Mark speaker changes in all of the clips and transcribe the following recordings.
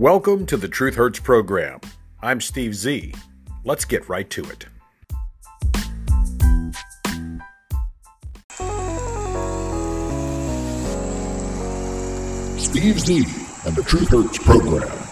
Speaker 1: Welcome to the Truth Hurts program. I'm Steve Z. Let's get right to it.
Speaker 2: Steve Z and the Truth Hurts program.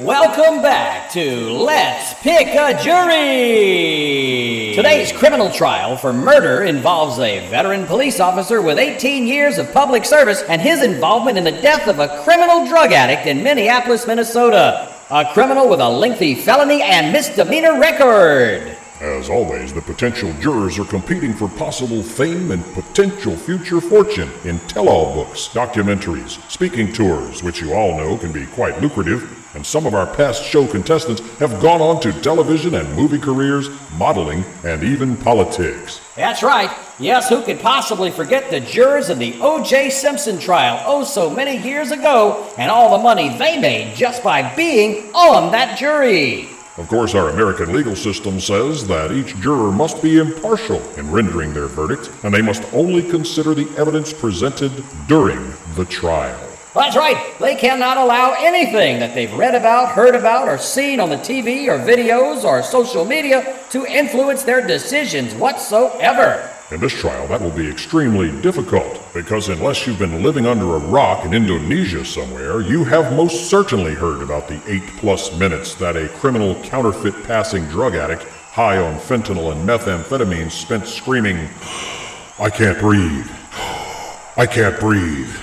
Speaker 3: Welcome back to Let's Pick a Jury! Today's criminal trial for murder involves a veteran police officer with 18 years of public service and his involvement in the death of a criminal drug addict in Minneapolis, Minnesota. A criminal with a lengthy felony and misdemeanor record.
Speaker 2: As always, the potential jurors are competing for possible fame and potential future fortune in tell all books, documentaries, speaking tours, which you all know can be quite lucrative. And some of our past show contestants have gone on to television and movie careers, modeling, and even politics.
Speaker 3: That's right. Yes, who could possibly forget the jurors in the O.J. Simpson trial oh so many years ago and all the money they made just by being on that jury?
Speaker 2: Of course, our American legal system says that each juror must be impartial in rendering their verdict, and they must only consider the evidence presented during the trial.
Speaker 3: That's right. They cannot allow anything that they've read about, heard about, or seen on the TV or videos or social media to influence their decisions whatsoever.
Speaker 2: In this trial, that will be extremely difficult because unless you've been living under a rock in Indonesia somewhere, you have most certainly heard about the eight plus minutes that a criminal counterfeit passing drug addict high on fentanyl and methamphetamine spent screaming, I can't breathe. I can't breathe.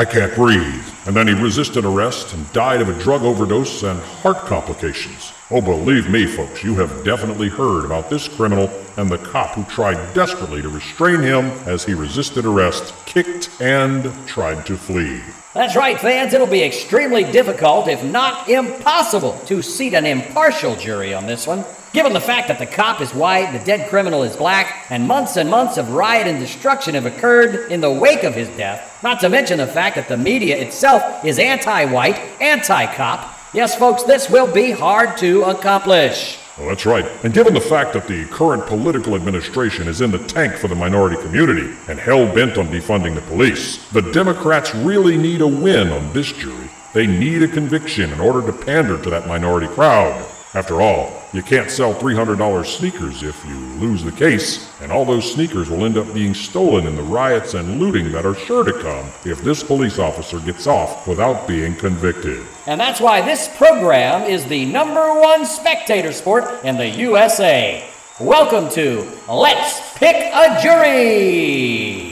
Speaker 2: I can't breathe. And then he resisted arrest and died of a drug overdose and heart complications. Oh, believe me, folks, you have definitely heard about this criminal and the cop who tried desperately to restrain him as he resisted arrest, kicked, and tried to flee.
Speaker 3: That's right, fans. It'll be extremely difficult, if not impossible, to seat an impartial jury on this one. Given the fact that the cop is white, the dead criminal is black, and months and months of riot and destruction have occurred in the wake of his death, not to mention the fact that the media itself is anti white, anti cop, yes, folks, this will be hard to accomplish.
Speaker 2: Well, that's right. And given the fact that the current political administration is in the tank for the minority community and hell bent on defunding the police, the Democrats really need a win on this jury. They need a conviction in order to pander to that minority crowd. After all, you can't sell $300 sneakers if you lose the case, and all those sneakers will end up being stolen in the riots and looting that are sure to come if this police officer gets off without being convicted.
Speaker 3: And that's why this program is the number one spectator sport in the USA. Welcome to Let's Pick a Jury!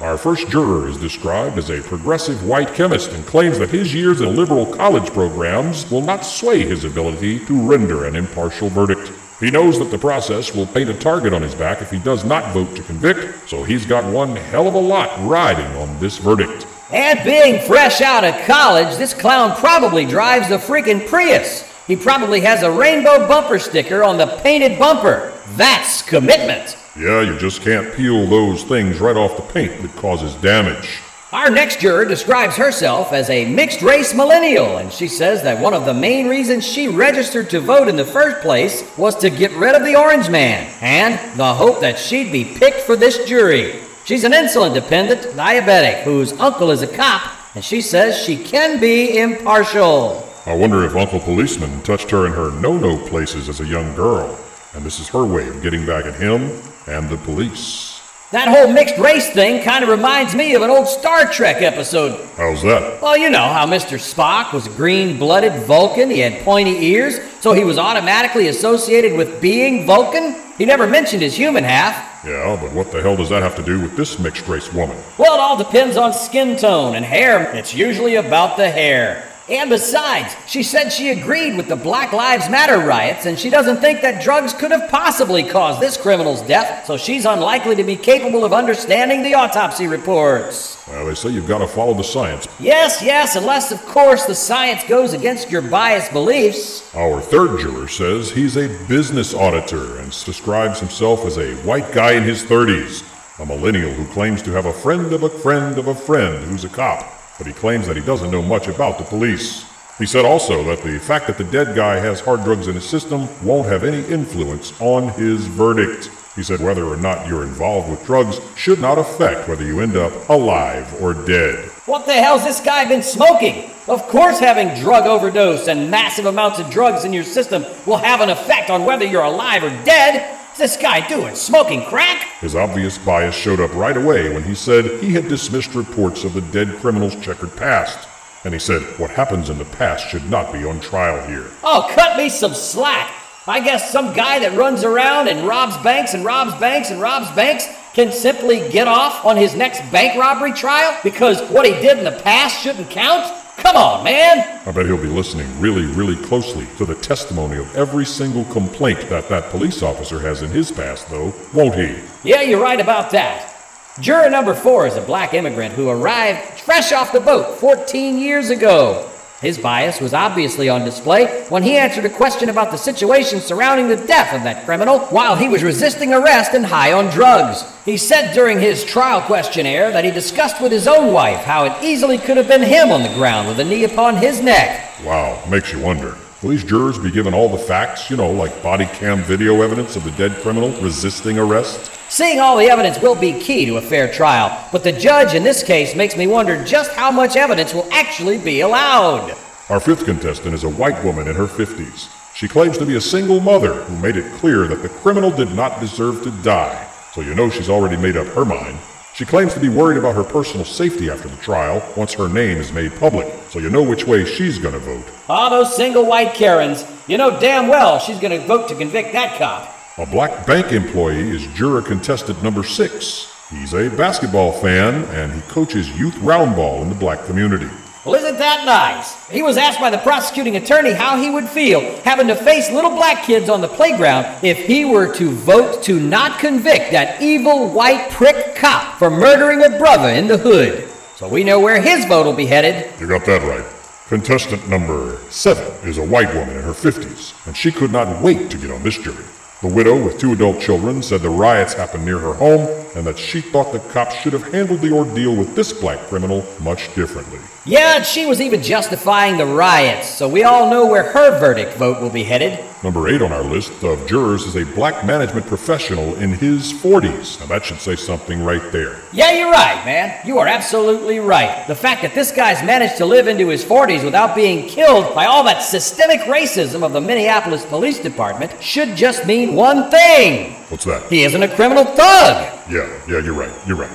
Speaker 2: Our first juror is described as a progressive white chemist and claims that his years in liberal college programs will not sway his ability to render an impartial verdict. He knows that the process will paint a target on his back if he does not vote to convict, so he's got one hell of a lot riding on this verdict.
Speaker 3: And being fresh out of college, this clown probably drives a freaking Prius. He probably has a rainbow bumper sticker on the painted bumper. That's commitment.
Speaker 2: Yeah, you just can't peel those things right off the paint that causes damage.
Speaker 3: Our next juror describes herself as a mixed race millennial, and she says that one of the main reasons she registered to vote in the first place was to get rid of the orange man, and the hope that she'd be picked for this jury. She's an insulin dependent diabetic whose uncle is a cop, and she says she can be impartial.
Speaker 2: I wonder if Uncle Policeman touched her in her no no places as a young girl, and this is her way of getting back at him and the police.
Speaker 3: That whole mixed race thing kind of reminds me of an old Star Trek episode.
Speaker 2: How's that?
Speaker 3: Well, you know how Mr. Spock was a green blooded Vulcan, he had pointy ears, so he was automatically associated with being Vulcan? He never mentioned his human half.
Speaker 2: Yeah, but what the hell does that have to do with this mixed race woman?
Speaker 3: Well, it all depends on skin tone and hair. It's usually about the hair. And besides, she said she agreed with the Black Lives Matter riots and she doesn't think that drugs could have possibly caused this criminal's death, so she's unlikely to be capable of understanding the autopsy reports.
Speaker 2: Well, they say you've got to follow the science.
Speaker 3: Yes, yes, unless, of course, the science goes against your biased beliefs.
Speaker 2: Our third juror says he's a business auditor and describes himself as a white guy in his 30s, a millennial who claims to have a friend of a friend of a friend who's a cop but he claims that he doesn't know much about the police. He said also that the fact that the dead guy has hard drugs in his system won't have any influence on his verdict. He said whether or not you're involved with drugs should not affect whether you end up alive or dead.
Speaker 3: What the hell's this guy been smoking? Of course, having drug overdose and massive amounts of drugs in your system will have an effect on whether you're alive or dead. This guy doing? Smoking crack?
Speaker 2: His obvious bias showed up right away when he said he had dismissed reports of the dead criminal's checkered past. And he said, What happens in the past should not be on trial here.
Speaker 3: Oh, cut me some slack. I guess some guy that runs around and robs banks and robs banks and robs banks can simply get off on his next bank robbery trial because what he did in the past shouldn't count? Come on, man.
Speaker 2: I bet he'll be listening really, really closely to the testimony of every single complaint that that police officer has in his past, though, won't he?
Speaker 3: Yeah, you're right about that. Juror number four is a black immigrant who arrived fresh off the boat 14 years ago. His bias was obviously on display when he answered a question about the situation surrounding the death of that criminal while he was resisting arrest and high on drugs. He said during his trial questionnaire that he discussed with his own wife how it easily could have been him on the ground with a knee upon his neck.
Speaker 2: Wow, makes you wonder. Will these jurors be given all the facts, you know, like body cam video evidence of the dead criminal resisting arrest?
Speaker 3: Seeing all the evidence will be key to a fair trial, but the judge in this case makes me wonder just how much evidence will actually be allowed.
Speaker 2: Our fifth contestant is a white woman in her 50s. She claims to be a single mother who made it clear that the criminal did not deserve to die, so you know she's already made up her mind. She claims to be worried about her personal safety after the trial once her name is made public, so you know which way she's gonna vote.
Speaker 3: All those single white Karens, you know damn well she's gonna vote to convict that cop.
Speaker 2: A black bank employee is juror contestant number six. He's a basketball fan and he coaches youth roundball in the black community.
Speaker 3: Well, isn't that nice? He was asked by the prosecuting attorney how he would feel having to face little black kids on the playground if he were to vote to not convict that evil white prick cop for murdering a brother in the hood. So we know where his vote will be headed.
Speaker 2: You got that right. Contestant number seven is a white woman in her 50s, and she could not wait to get on this jury. The widow with two adult children said the riots happened near her home and that she thought the cops should have handled the ordeal with this black criminal much differently.
Speaker 3: Yeah, and she was even justifying the riots, so we all know where her verdict vote will be headed.
Speaker 2: Number eight on our list of jurors is a black management professional in his 40s. Now that should say something right there.
Speaker 3: Yeah, you're right, man. You are absolutely right. The fact that this guy's managed to live into his 40s without being killed by all that systemic racism of the Minneapolis Police Department should just mean one thing.
Speaker 2: What's that?
Speaker 3: He isn't a criminal thug.
Speaker 2: Yeah, yeah, you're right, you're right.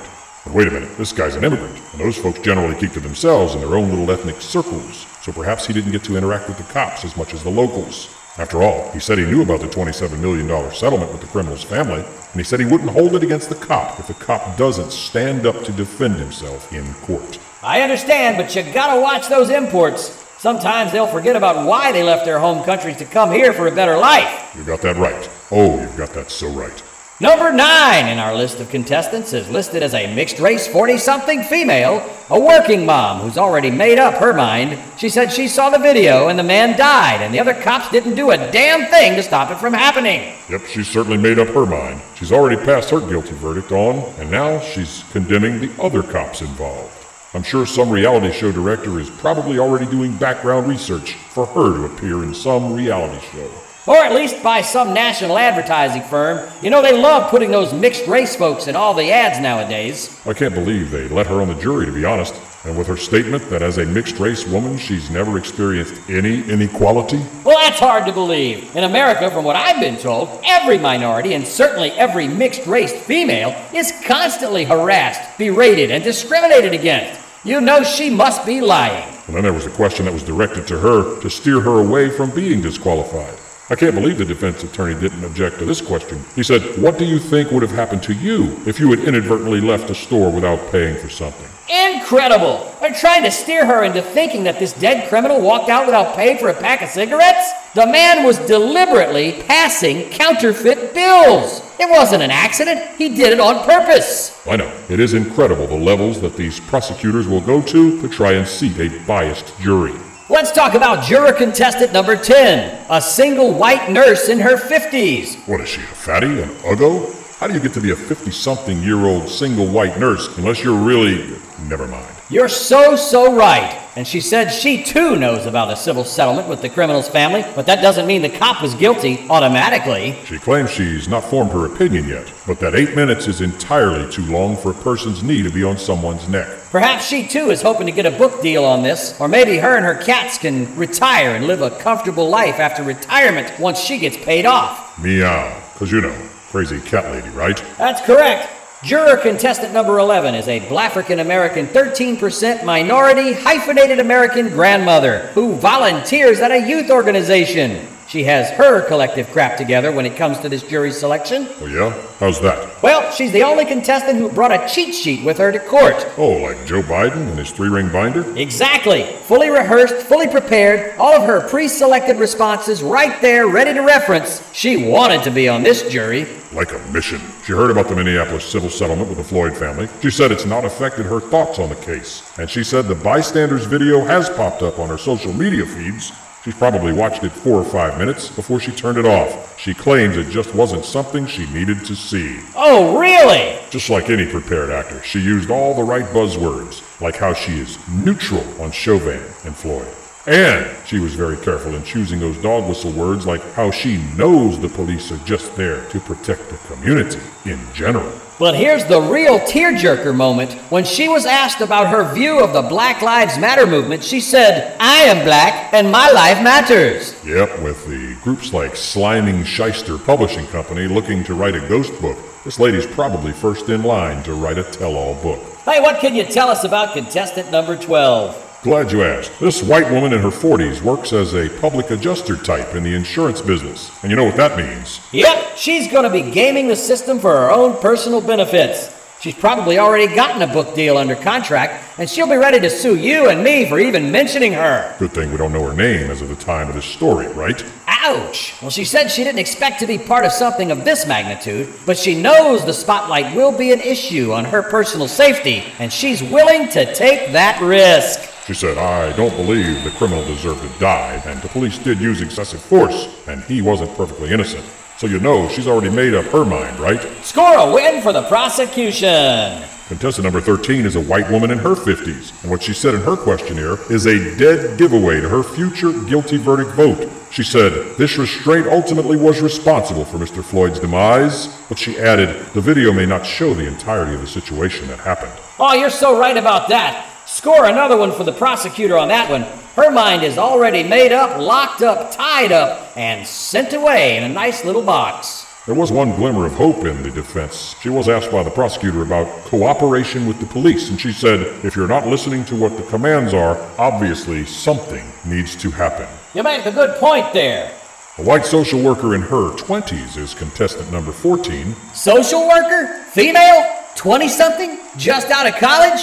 Speaker 2: But wait a minute, this guy's an immigrant, and those folks generally keep to themselves in their own little ethnic circles, so perhaps he didn't get to interact with the cops as much as the locals. After all, he said he knew about the $27 million settlement with the criminal's family, and he said he wouldn't hold it against the cop if the cop doesn't stand up to defend himself in court.
Speaker 3: I understand, but you gotta watch those imports. Sometimes they'll forget about why they left their home countries to come here for a better life.
Speaker 2: You got that right. Oh, you've got that so right.
Speaker 3: Number nine in our list of contestants is listed as a mixed race 40 something female, a working mom who's already made up her mind. She said she saw the video and the man died, and the other cops didn't do a damn thing to stop it from happening.
Speaker 2: Yep, she's certainly made up her mind. She's already passed her guilty verdict on, and now she's condemning the other cops involved. I'm sure some reality show director is probably already doing background research for her to appear in some reality show.
Speaker 3: Or at least by some national advertising firm. You know, they love putting those mixed race folks in all the ads nowadays.
Speaker 2: I can't believe they let her on the jury, to be honest. And with her statement that as a mixed race woman, she's never experienced any inequality,
Speaker 3: Well, that's hard to believe. In America, from what I've been told, every minority, and certainly every mixed race female, is constantly harassed, berated, and discriminated against. You know she must be lying.
Speaker 2: and then there was a question that was directed to her to steer her away from being disqualified. I can't believe the defense attorney didn't object to this question. He said, What do you think would have happened to you if you had inadvertently left a store without paying for something?
Speaker 3: Incredible! They're trying to steer her into thinking that this dead criminal walked out without paying for a pack of cigarettes? The man was deliberately passing counterfeit bills. It wasn't an accident, he did it on purpose.
Speaker 2: I know. It is incredible the levels that these prosecutors will go to to try and seat a biased jury.
Speaker 3: Let's talk about juror contestant number 10, a single white nurse in her 50s.
Speaker 2: What is she, a fatty, an uggo? How do you get to be a 50 something year old single white nurse unless you're really never mind.
Speaker 3: You're so, so right. And she said she too knows about a civil settlement with the criminal's family, but that doesn't mean the cop was guilty automatically.
Speaker 2: She claims she's not formed her opinion yet, but that eight minutes is entirely too long for a person's knee to be on someone's neck.
Speaker 3: Perhaps she too is hoping to get a book deal on this, or maybe her and her cats can retire and live a comfortable life after retirement once she gets paid off.
Speaker 2: Meow. Cause you know, crazy cat lady, right?
Speaker 3: That's correct. Juror contestant number 11 is a Blafrican American 13% minority hyphenated American grandmother who volunteers at a youth organization. She has her collective crap together when it comes to this jury selection.
Speaker 2: Oh yeah? How's that?
Speaker 3: Well, she's the only contestant who brought a cheat sheet with her to court.
Speaker 2: Oh, like Joe Biden and his three-ring binder?
Speaker 3: Exactly. Fully rehearsed, fully prepared, all of her pre selected responses right there, ready to reference. She wanted to be on this jury.
Speaker 2: Like a mission. She heard about the Minneapolis civil settlement with the Floyd family. She said it's not affected her thoughts on the case. And she said the bystanders video has popped up on her social media feeds. She's probably watched it four or five minutes before she turned it off. She claims it just wasn't something she needed to see.
Speaker 3: Oh, really?
Speaker 2: Just like any prepared actor, she used all the right buzzwords, like how she is neutral on Chauvin and Floyd. And she was very careful in choosing those dog whistle words like how she knows the police are just there to protect the community in general.
Speaker 3: But here's the real tearjerker moment. When she was asked about her view of the Black Lives Matter movement, she said, I am black and my life matters.
Speaker 2: Yep, with the groups like Sliming Shyster Publishing Company looking to write a ghost book, this lady's probably first in line to write a tell all book.
Speaker 3: Hey, what can you tell us about contestant number 12?
Speaker 2: Glad you asked. This white woman in her 40s works as a public adjuster type in the insurance business. And you know what that means?
Speaker 3: Yep, she's going to be gaming the system for her own personal benefits. She's probably already gotten a book deal under contract, and she'll be ready to sue you and me for even mentioning her.
Speaker 2: Good thing we don't know her name as of the time of this story, right?
Speaker 3: Ouch! Well, she said she didn't expect to be part of something of this magnitude, but she knows the spotlight will be an issue on her personal safety, and she's willing to take that risk.
Speaker 2: She said, I don't believe the criminal deserved to die, and the police did use excessive force, and he wasn't perfectly innocent. So you know she's already made up her mind, right?
Speaker 3: Score a win for the prosecution!
Speaker 2: Contestant number 13 is a white woman in her 50s, and what she said in her questionnaire is a dead giveaway to her future guilty verdict vote. She said, This restraint ultimately was responsible for Mr. Floyd's demise, but she added, The video may not show the entirety of the situation that happened.
Speaker 3: Oh, you're so right about that. Score another one for the prosecutor on that one. Her mind is already made up, locked up, tied up, and sent away in a nice little box.
Speaker 2: There was one glimmer of hope in the defense. She was asked by the prosecutor about cooperation with the police, and she said, If you're not listening to what the commands are, obviously something needs to happen.
Speaker 3: You make a good point there.
Speaker 2: A white social worker in her 20s is contestant number 14.
Speaker 3: Social worker? Female? 20 something? Just out of college?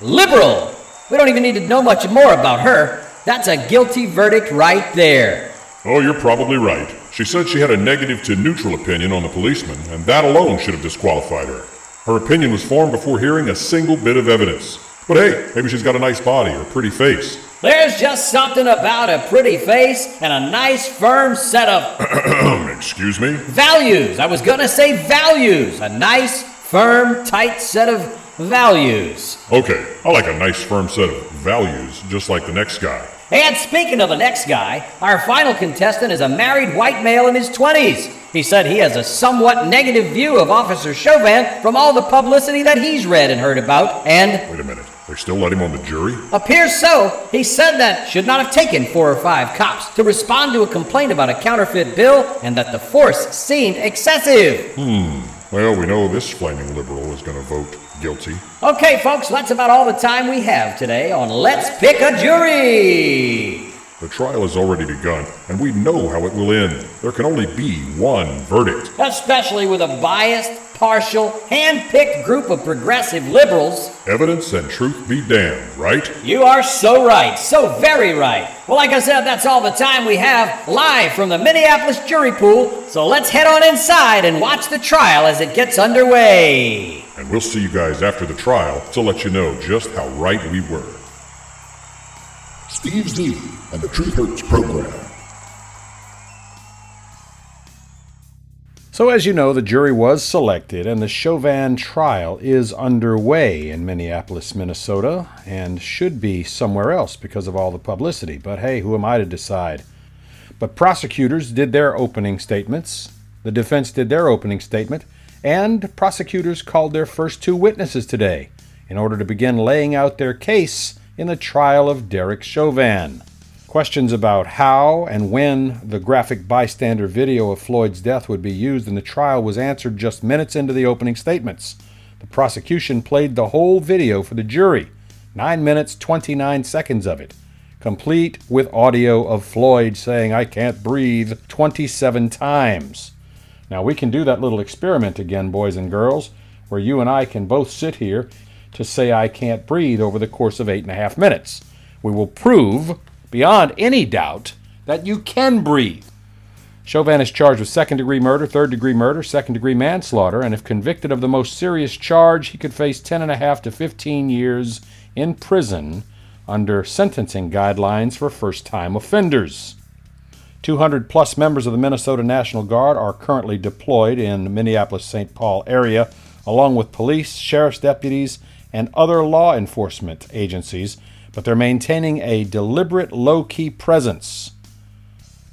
Speaker 3: Liberal. We don't even need to know much more about her. That's a guilty verdict right there.
Speaker 2: Oh, you're probably right. She said she had a negative to neutral opinion on the policeman, and that alone should have disqualified her. Her opinion was formed before hearing a single bit of evidence. But hey, maybe she's got a nice body or pretty face.
Speaker 3: There's just something about a pretty face and a nice firm set of
Speaker 2: Excuse me?
Speaker 3: values. I was gonna say values. A nice, firm, tight set of values.
Speaker 2: Okay, I like a nice firm set of values, just like the next guy.
Speaker 3: And speaking of the next guy, our final contestant is a married white male in his 20s. He said he has a somewhat negative view of Officer Chauvin from all the publicity that he's read and heard about, and
Speaker 2: Wait a minute, they still let him on the jury?
Speaker 3: appears so. He said that should not have taken four or five cops to respond to a complaint about a counterfeit bill and that the force seemed excessive. Hmm.
Speaker 2: Well, we know this flaming liberal is gonna vote guilty.
Speaker 3: Okay, folks, that's about all the time we have today on Let's Pick a Jury.
Speaker 2: The trial has already begun, and we know how it will end. There can only be one verdict.
Speaker 3: especially with a biased, partial, hand-picked group of progressive liberals.
Speaker 2: Evidence and truth be damned, right?
Speaker 3: You are so right, so very right. Well, like I said, that's all the time we have live from the Minneapolis jury pool. So let's head on inside and watch the trial as it gets underway.
Speaker 2: And we'll see you guys after the trial to let you know just how right we were.
Speaker 4: Steve Z and the Truth Hurts program.
Speaker 1: So, as you know, the jury was selected, and the Chauvin trial is underway in Minneapolis, Minnesota, and should be somewhere else because of all the publicity. But hey, who am I to decide? But prosecutors did their opening statements, the defense did their opening statement, and prosecutors called their first two witnesses today in order to begin laying out their case in the trial of Derek Chauvin. Questions about how and when the graphic bystander video of Floyd's death would be used in the trial was answered just minutes into the opening statements. The prosecution played the whole video for the jury, 9 minutes 29 seconds of it, complete with audio of Floyd saying, I can't breathe 27 times. Now, we can do that little experiment again, boys and girls, where you and I can both sit here to say I can't breathe over the course of eight and a half minutes. We will prove beyond any doubt that you can breathe. Chauvin is charged with second degree murder, third degree murder, second degree manslaughter, and if convicted of the most serious charge, he could face 10.5 to 15 years in prison under sentencing guidelines for first time offenders. 200 plus members of the Minnesota National Guard are currently deployed in the Minneapolis St. Paul area, along with police, sheriff's deputies, and other law enforcement agencies but they're maintaining a deliberate low key presence.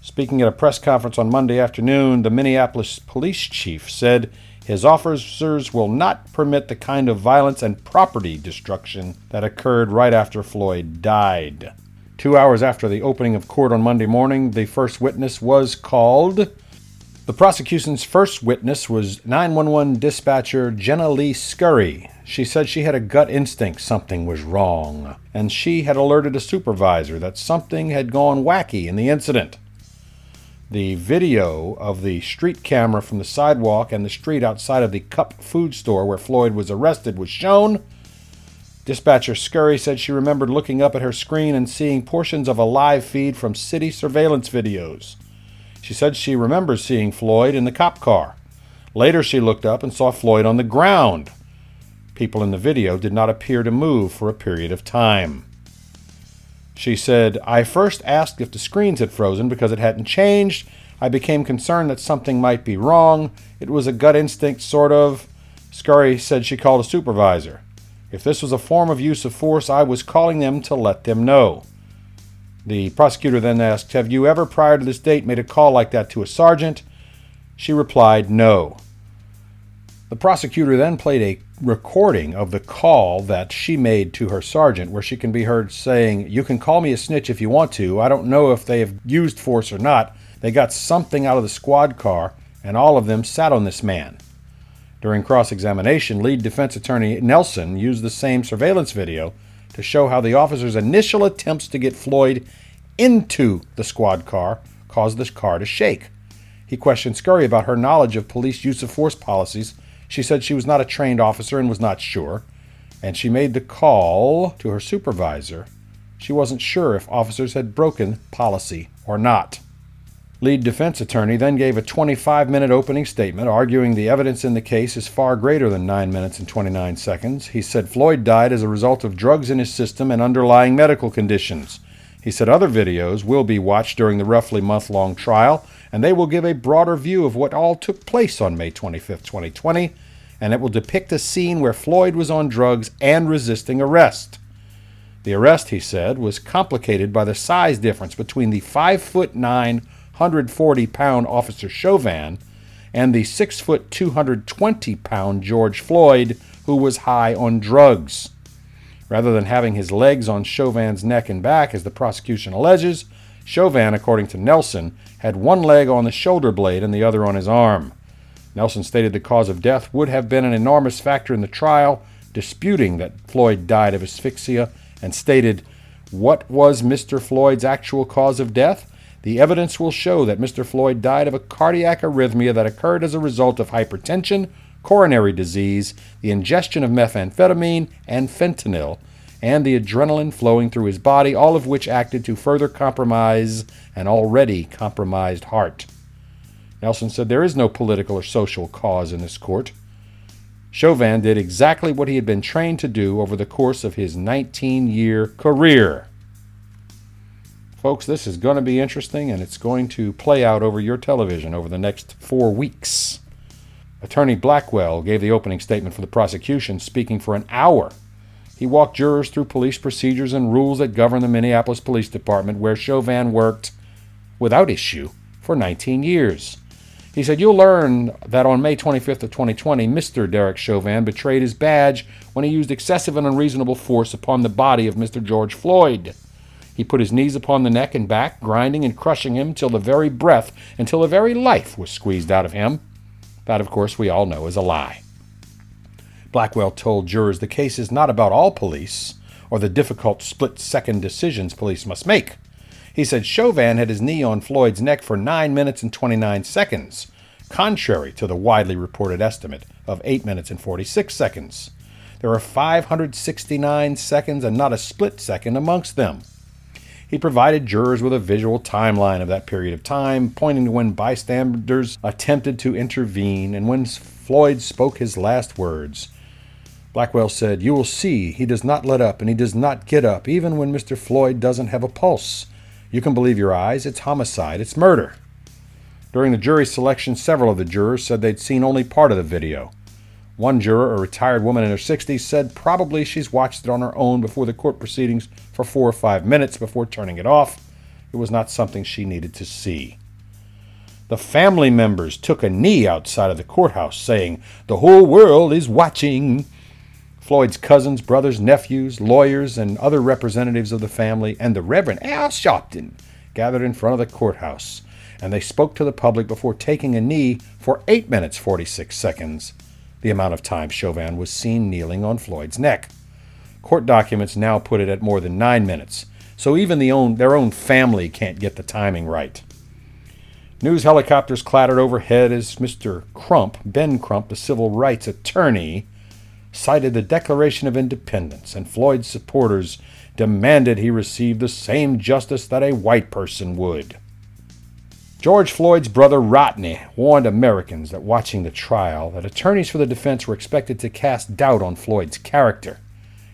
Speaker 1: Speaking at a press conference on Monday afternoon, the Minneapolis police chief said his officers will not permit the kind of violence and property destruction that occurred right after Floyd died. Two hours after the opening of court on Monday morning, the first witness was called. The prosecution's first witness was 911 dispatcher Jena Lee Scurry, she said she had a gut instinct something was wrong, and she had alerted a supervisor that something had gone wacky in the incident. The video of the street camera from the sidewalk and the street outside of the Cup food store where Floyd was arrested was shown. Dispatcher Scurry said she remembered looking up at her screen and seeing portions of a live feed from city surveillance videos. She said she remembers seeing Floyd in the cop car. Later, she looked up and saw Floyd on the ground. People in the video did not appear to move for a period of time. She said, I first asked if the screens had frozen because it hadn't changed. I became concerned that something might be wrong. It was a gut instinct, sort of. Scurry said she called a supervisor. If this was a form of use of force, I was calling them to let them know. The prosecutor then asked, Have you ever, prior to this date, made a call like that to a sergeant? She replied, No. The prosecutor then played a recording of the call that she made to her sergeant, where she can be heard saying, You can call me a snitch if you want to. I don't know if they have used force or not. They got something out of the squad car, and all of them sat on this man. During cross examination, lead defense attorney Nelson used the same surveillance video to show how the officer's initial attempts to get Floyd into the squad car caused this car to shake. He questioned Scurry about her knowledge of police use of force policies she said she was not a trained officer and was not sure, and she made the call to her supervisor. She wasn't sure if officers had broken policy or not. Lead defense attorney then gave a 25 minute opening statement arguing the evidence in the case is far greater than 9 minutes and 29 seconds. He said Floyd died as a result of drugs in his system and underlying medical conditions. He said other videos will be watched during the roughly month long trial and they will give a broader view of what all took place on May 25, 2020, and it will depict a scene where Floyd was on drugs and resisting arrest. The arrest, he said, was complicated by the size difference between the 5 foot 9, 140 pound Officer Chauvin and the 6 foot 220 pound George Floyd, who was high on drugs. Rather than having his legs on Chauvin's neck and back, as the prosecution alleges, Chauvin, according to Nelson, had one leg on the shoulder blade and the other on his arm. Nelson stated the cause of death would have been an enormous factor in the trial, disputing that Floyd died of asphyxia, and stated, What was Mr. Floyd's actual cause of death? The evidence will show that Mr. Floyd died of a cardiac arrhythmia that occurred as a result of hypertension, coronary disease, the ingestion of methamphetamine and fentanyl, and the adrenaline flowing through his body, all of which acted to further compromise an already compromised heart. Nelson said there is no political or social cause in this court. Chauvin did exactly what he had been trained to do over the course of his 19 year career. Folks, this is going to be interesting and it's going to play out over your television over the next four weeks. Attorney Blackwell gave the opening statement for the prosecution, speaking for an hour. He walked jurors through police procedures and rules that govern the Minneapolis Police Department, where Chauvin worked without issue for 19 years. He said, You'll learn that on May 25th of 2020, Mr. Derek Chauvin betrayed his badge when he used excessive and unreasonable force upon the body of Mr. George Floyd. He put his knees upon the neck and back, grinding and crushing him till the very breath, until the very life was squeezed out of him. That, of course, we all know is a lie. Blackwell told jurors the case is not about all police or the difficult split second decisions police must make. He said Chauvin had his knee on Floyd's neck for 9 minutes and 29 seconds, contrary to the widely reported estimate of 8 minutes and 46 seconds. There are 569 seconds and not a split second amongst them. He provided jurors with a visual timeline of that period of time, pointing to when bystanders attempted to intervene and when Floyd spoke his last words. Blackwell said, You will see he does not let up and he does not get up, even when Mr. Floyd doesn't have a pulse. You can believe your eyes. It's homicide. It's murder. During the jury selection, several of the jurors said they'd seen only part of the video. One juror, a retired woman in her 60s, said probably she's watched it on her own before the court proceedings for four or five minutes before turning it off. It was not something she needed to see. The family members took a knee outside of the courthouse, saying, The whole world is watching. Floyd's cousins, brothers, nephews, lawyers, and other representatives of the family, and the Reverend Al Sharpton gathered in front of the courthouse, and they spoke to the public before taking a knee for 8 minutes 46 seconds, the amount of time Chauvin was seen kneeling on Floyd's neck. Court documents now put it at more than 9 minutes, so even the own, their own family can't get the timing right. News helicopters clattered overhead as Mr. Crump, Ben Crump, the civil rights attorney, cited the Declaration of Independence, and Floyd's supporters demanded he receive the same justice that a white person would. George Floyd's brother Rodney warned Americans that watching the trial that attorneys for the defense were expected to cast doubt on Floyd's character.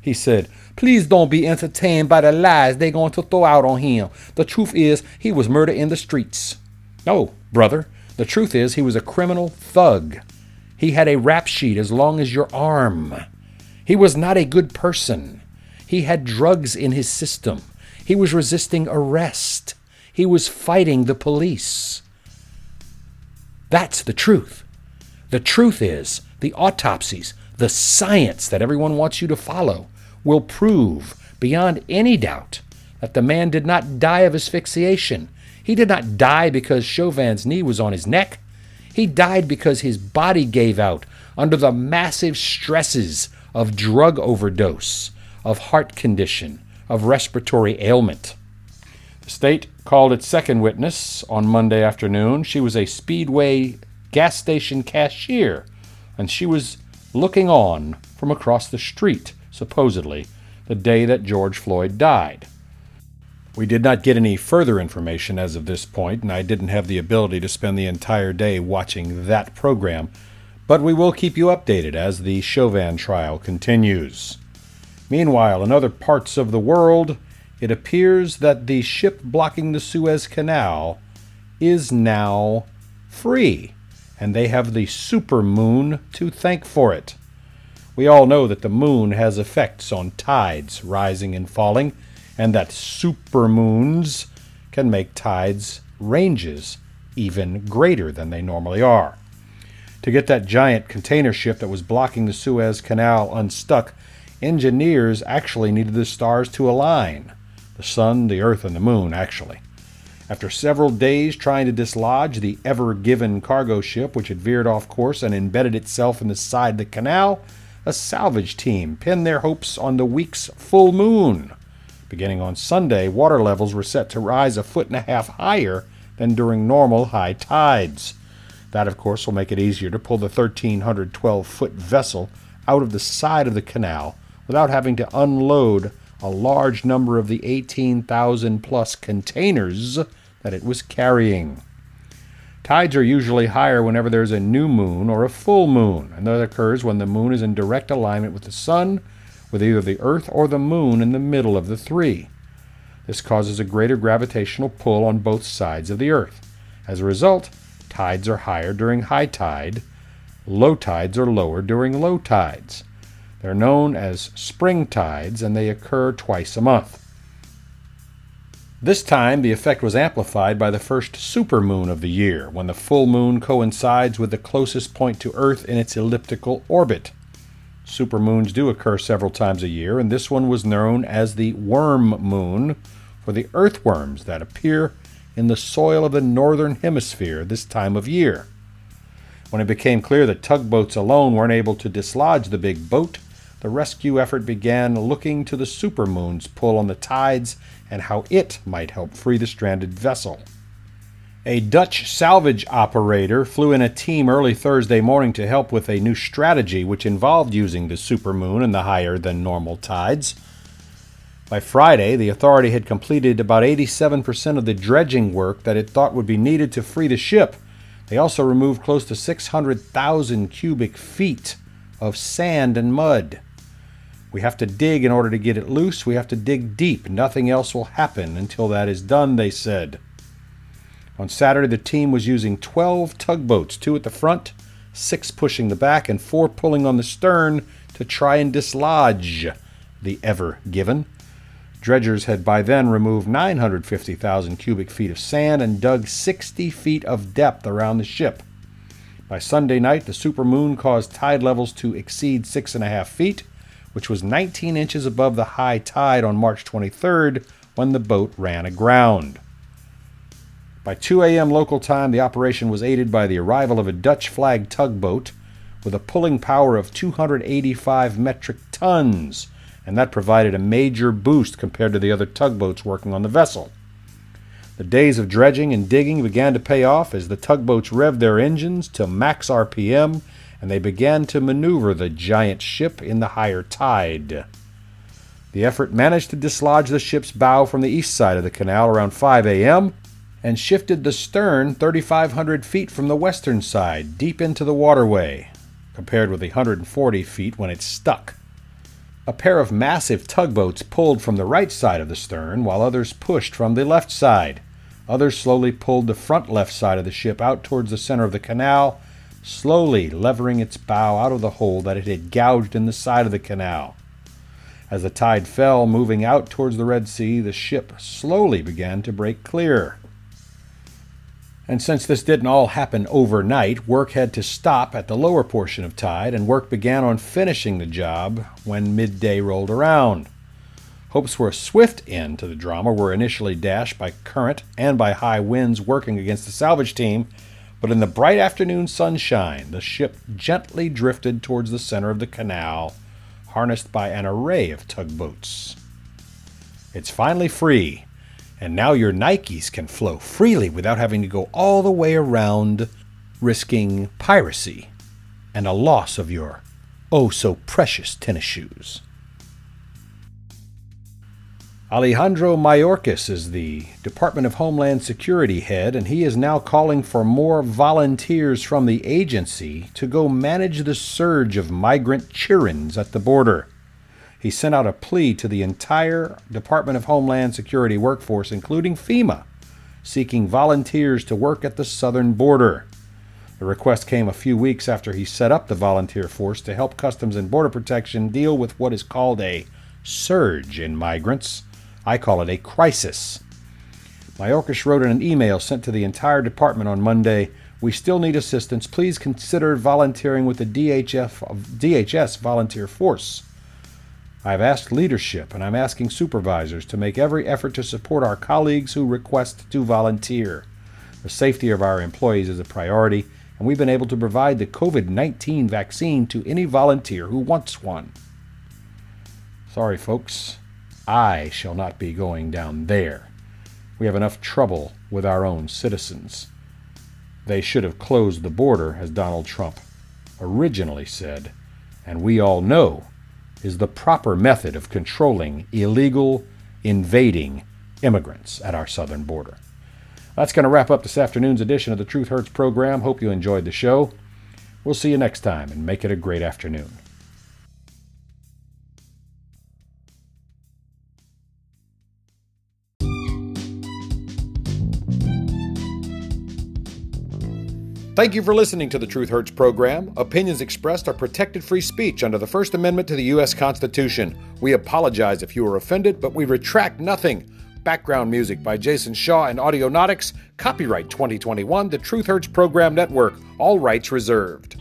Speaker 1: He said, Please don't be entertained by the lies they're going to throw out on him. The truth is, he was murdered in the streets. No, brother, the truth is, he was a criminal thug. He had a rap sheet as long as your arm. He was not a good person. He had drugs in his system. He was resisting arrest. He was fighting the police. That's the truth. The truth is, the autopsies, the science that everyone wants you to follow, will prove beyond any doubt that the man did not die of asphyxiation. He did not die because Chauvin's knee was on his neck. He died because his body gave out under the massive stresses of drug overdose, of heart condition, of respiratory ailment. The state called its second witness on Monday afternoon. She was a Speedway gas station cashier, and she was looking on from across the street, supposedly, the day that George Floyd died. We did not get any further information as of this point, and I didn't have the ability to spend the entire day watching that program, but we will keep you updated as the Chauvin trial continues. Meanwhile, in other parts of the world, it appears that the ship blocking the Suez Canal is now free, and they have the super moon to thank for it. We all know that the moon has effects on tides rising and falling and that supermoons can make tides ranges even greater than they normally are. To get that giant container ship that was blocking the Suez Canal unstuck, engineers actually needed the stars to align the sun, the earth, and the moon, actually. After several days trying to dislodge the Ever Given cargo ship, which had veered off course and embedded itself in the side of the canal, a salvage team pinned their hopes on the week's full moon. Beginning on Sunday, water levels were set to rise a foot and a half higher than during normal high tides. That, of course, will make it easier to pull the 1,312 foot vessel out of the side of the canal without having to unload a large number of the 18,000 plus containers that it was carrying. Tides are usually higher whenever there's a new moon or a full moon, and that occurs when the moon is in direct alignment with the sun with either the Earth or the Moon in the middle of the three. This causes a greater gravitational pull on both sides of the Earth. As a result, tides are higher during high tide Low tides are lower during low tides. They're known as spring tides and they occur twice a month. This time, the effect was amplified by the first supermoon of the year, when the full moon coincides with the closest point to Earth in its elliptical orbit. Supermoons do occur several times a year, and this one was known as the worm moon for the earthworms that appear in the soil of the northern hemisphere this time of year. When it became clear that tugboats alone weren't able to dislodge the big boat, the rescue effort began looking to the supermoon's pull on the tides and how it might help free the stranded vessel. A Dutch salvage operator flew in a team early Thursday morning to help with a new strategy which involved using the supermoon and the higher than normal tides. By Friday, the authority had completed about 87% of the dredging work that it thought would be needed to free the ship. They also removed close to 600,000 cubic feet of sand and mud. We have to dig in order to get it loose. We have to dig deep. Nothing else will happen until that is done, they said. On Saturday, the team was using 12 tugboats, two at the front, six pushing the back, and four pulling on the stern to try and dislodge the Ever Given. Dredgers had by then removed 950,000 cubic feet of sand and dug 60 feet of depth around the ship. By Sunday night, the supermoon caused tide levels to exceed six and a half feet, which was 19 inches above the high tide on March 23rd when the boat ran aground. By 2 a.m. local time, the operation was aided by the arrival of a Dutch flag tugboat with a pulling power of 285 metric tons, and that provided a major boost compared to the other tugboats working on the vessel. The days of dredging and digging began to pay off as the tugboats revved their engines to max RPM and they began to maneuver the giant ship in the higher tide. The effort managed to dislodge the ship's bow from the east side of the canal around 5 a.m. and shifted the stern 3,500 feet from the western side deep into the waterway, compared with the 140 feet when it stuck. A pair of massive tugboats pulled from the right side of the stern, while others pushed from the left side. Others slowly pulled the front left side of the ship out towards the center of the canal slowly levering its bow out of the hole that it had gouged in the side of the canal. As the tide fell, moving out towards the Red Sea, the ship slowly began to break clear. And since this didn't all happen overnight, work had to stop at the lower portion of tide, and work began on finishing the job when midday rolled around. Hopes for a swift end to the drama were initially dashed by current and by high winds working against the salvage team but in the bright afternoon sunshine, the ship gently drifted towards the center of the canal, harnessed by an array of tugboats. It's finally free, and now your Nikes can flow freely without having to go all the way around, risking piracy and a loss of your oh so precious tennis shoes. Alejandro Mayorkas is the Department of Homeland Security head, and he is now calling for more volunteers from the agency to go manage the surge of migrant chirins at the border. He sent out a plea to the entire Department of Homeland Security workforce, including FEMA, seeking volunteers to work at the southern border. The request came a few weeks after he set up the volunteer force to help Customs and Border Protection deal with what is called a surge in migrants I call it a crisis. Mayorkas wrote in an email sent to the entire department on Monday We still need assistance. Please consider volunteering with the DHF, DHS volunteer force. I've asked leadership and I'm asking supervisors to make every effort to support our colleagues who request to volunteer. The safety of our employees is a priority, and we've been able to provide the COVID 19 vaccine to any volunteer who wants one. Sorry, folks. I shall not be going down there. We have enough trouble with our own citizens. They should have closed the border, as Donald Trump originally said, and we all know is the proper method of controlling illegal, invading immigrants at our southern border. That's going to wrap up this afternoon's edition of the Truth Hurts program. Hope you enjoyed the show. We'll see you next time and make it a great afternoon. Thank you for listening to the Truth Hurts program. Opinions expressed are protected free speech under the First Amendment to the U.S. Constitution. We apologize if you were offended, but we retract nothing. Background music by Jason Shaw and Audionautix. Copyright 2021, the Truth Hurts Program Network. All rights reserved.